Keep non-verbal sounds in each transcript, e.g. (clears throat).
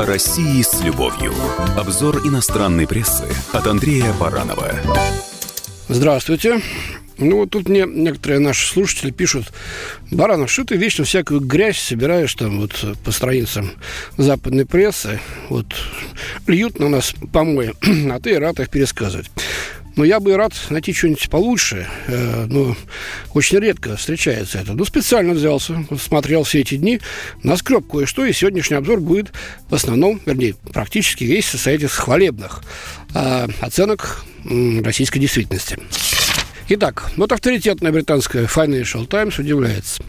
О России с любовью. Обзор иностранной прессы от Андрея Баранова. Здравствуйте. Ну, вот тут мне некоторые наши слушатели пишут, Баранов, что ты вечно всякую грязь собираешь там вот по страницам западной прессы, вот льют на нас помои, (clears throat) а ты рад их пересказывать. Но я бы рад найти что-нибудь получше, э, но очень редко встречается это. Ну, специально взялся, смотрел все эти дни, наскреб кое-что, и сегодняшний обзор будет в основном, вернее, практически весь состоять из хвалебных э, оценок российской действительности. Итак, вот авторитетная британская Financial Times удивляется.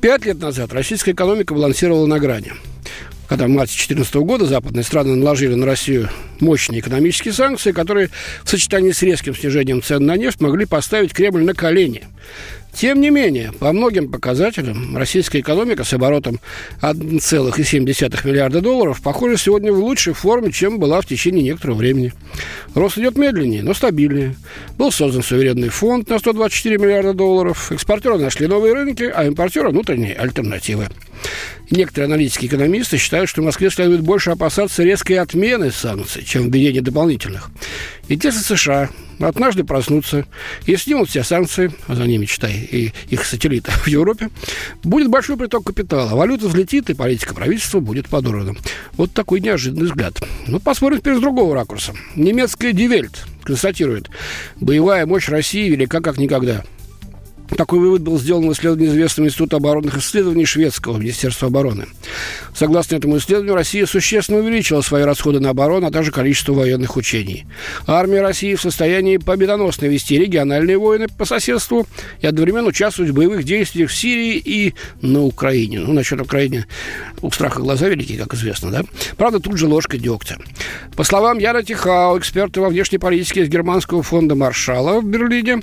Пять лет назад российская экономика балансировала на грани когда в марте 2014 года западные страны наложили на Россию мощные экономические санкции, которые в сочетании с резким снижением цен на нефть могли поставить Кремль на колени. Тем не менее, по многим показателям, российская экономика с оборотом 1,7 миллиарда долларов, похоже, сегодня в лучшей форме, чем была в течение некоторого времени. Рост идет медленнее, но стабильнее. Был создан суверенный фонд на 124 миллиарда долларов, экспортеры нашли новые рынки, а импортеры – внутренние альтернативы. Некоторые аналитики экономисты считают, что Москве следует больше опасаться резкой отмены санкций, чем введения дополнительных. Ведь если США однажды проснутся и снимут все санкции, а за ними, читай, и их сателлиты (laughs) в Европе, будет большой приток капитала, валюта взлетит, и политика правительства будет подорвана. Вот такой неожиданный взгляд. Ну, посмотрим теперь с другого ракурса. Немецкая Дивельт констатирует, боевая мощь России велика как никогда – такой вывод был сделан в исследовании известного Института оборонных исследований шведского Министерства обороны. Согласно этому исследованию, Россия существенно увеличила свои расходы на оборону, а также количество военных учений. Армия России в состоянии победоносно вести региональные войны по соседству и одновременно участвовать в боевых действиях в Сирии и на Украине. Ну, насчет Украины у страха глаза великие, как известно, да? Правда, тут же ложка дегтя. По словам Яна Тихау, эксперта во внешней политике из Германского фонда Маршала в Берлине,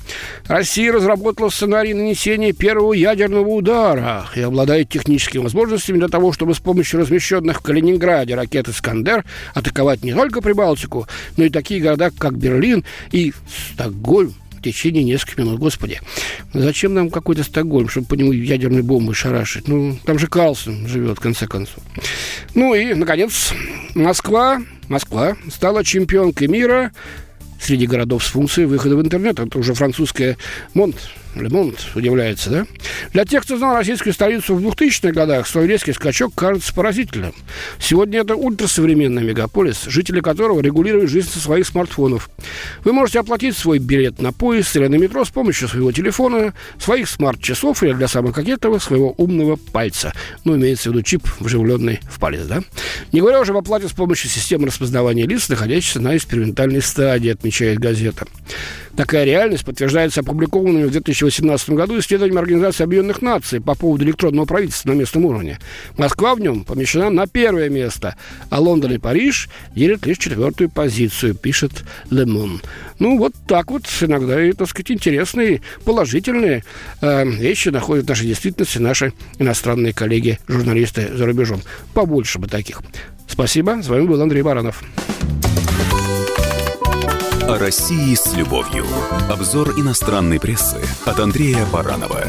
Россия разработала сценарий сценарий нанесения первого ядерного удара и обладает техническими возможностями для того, чтобы с помощью размещенных в Калининграде ракет «Искандер» атаковать не только Прибалтику, но и такие города, как Берлин и Стокгольм в течение нескольких минут. Господи, зачем нам какой-то Стокгольм, чтобы по нему ядерные бомбы шарашить? Ну, там же Карлсон живет, в конце концов. Ну и, наконец, Москва, Москва стала чемпионкой мира среди городов с функцией выхода в интернет. Это уже французская Монт Лемонт удивляется, да? Для тех, кто знал российскую столицу в 2000-х годах, свой резкий скачок кажется поразительным. Сегодня это ультрасовременный мегаполис, жители которого регулируют жизнь со своих смартфонов. Вы можете оплатить свой билет на поезд или на метро с помощью своего телефона, своих смарт-часов или для самых кокетовых своего умного пальца. Ну, имеется в виду чип, вживленный в палец, да? Не говоря уже об оплате с помощью системы распознавания лиц, находящейся на экспериментальной стадии, отмечает газета. Такая реальность подтверждается опубликованными в 2018 году исследованием Организации Объединенных Наций по поводу электронного правительства на местном уровне. Москва в нем помещена на первое место, а Лондон и Париж делят лишь четвертую позицию, пишет Лемон. Ну, вот так вот иногда и, так сказать, интересные, положительные э, вещи находят в нашей действительности наши иностранные коллеги, журналисты за рубежом. Побольше бы таких. Спасибо. С вами был Андрей Баранов. О России с любовью. Обзор иностранной прессы от Андрея Баранова.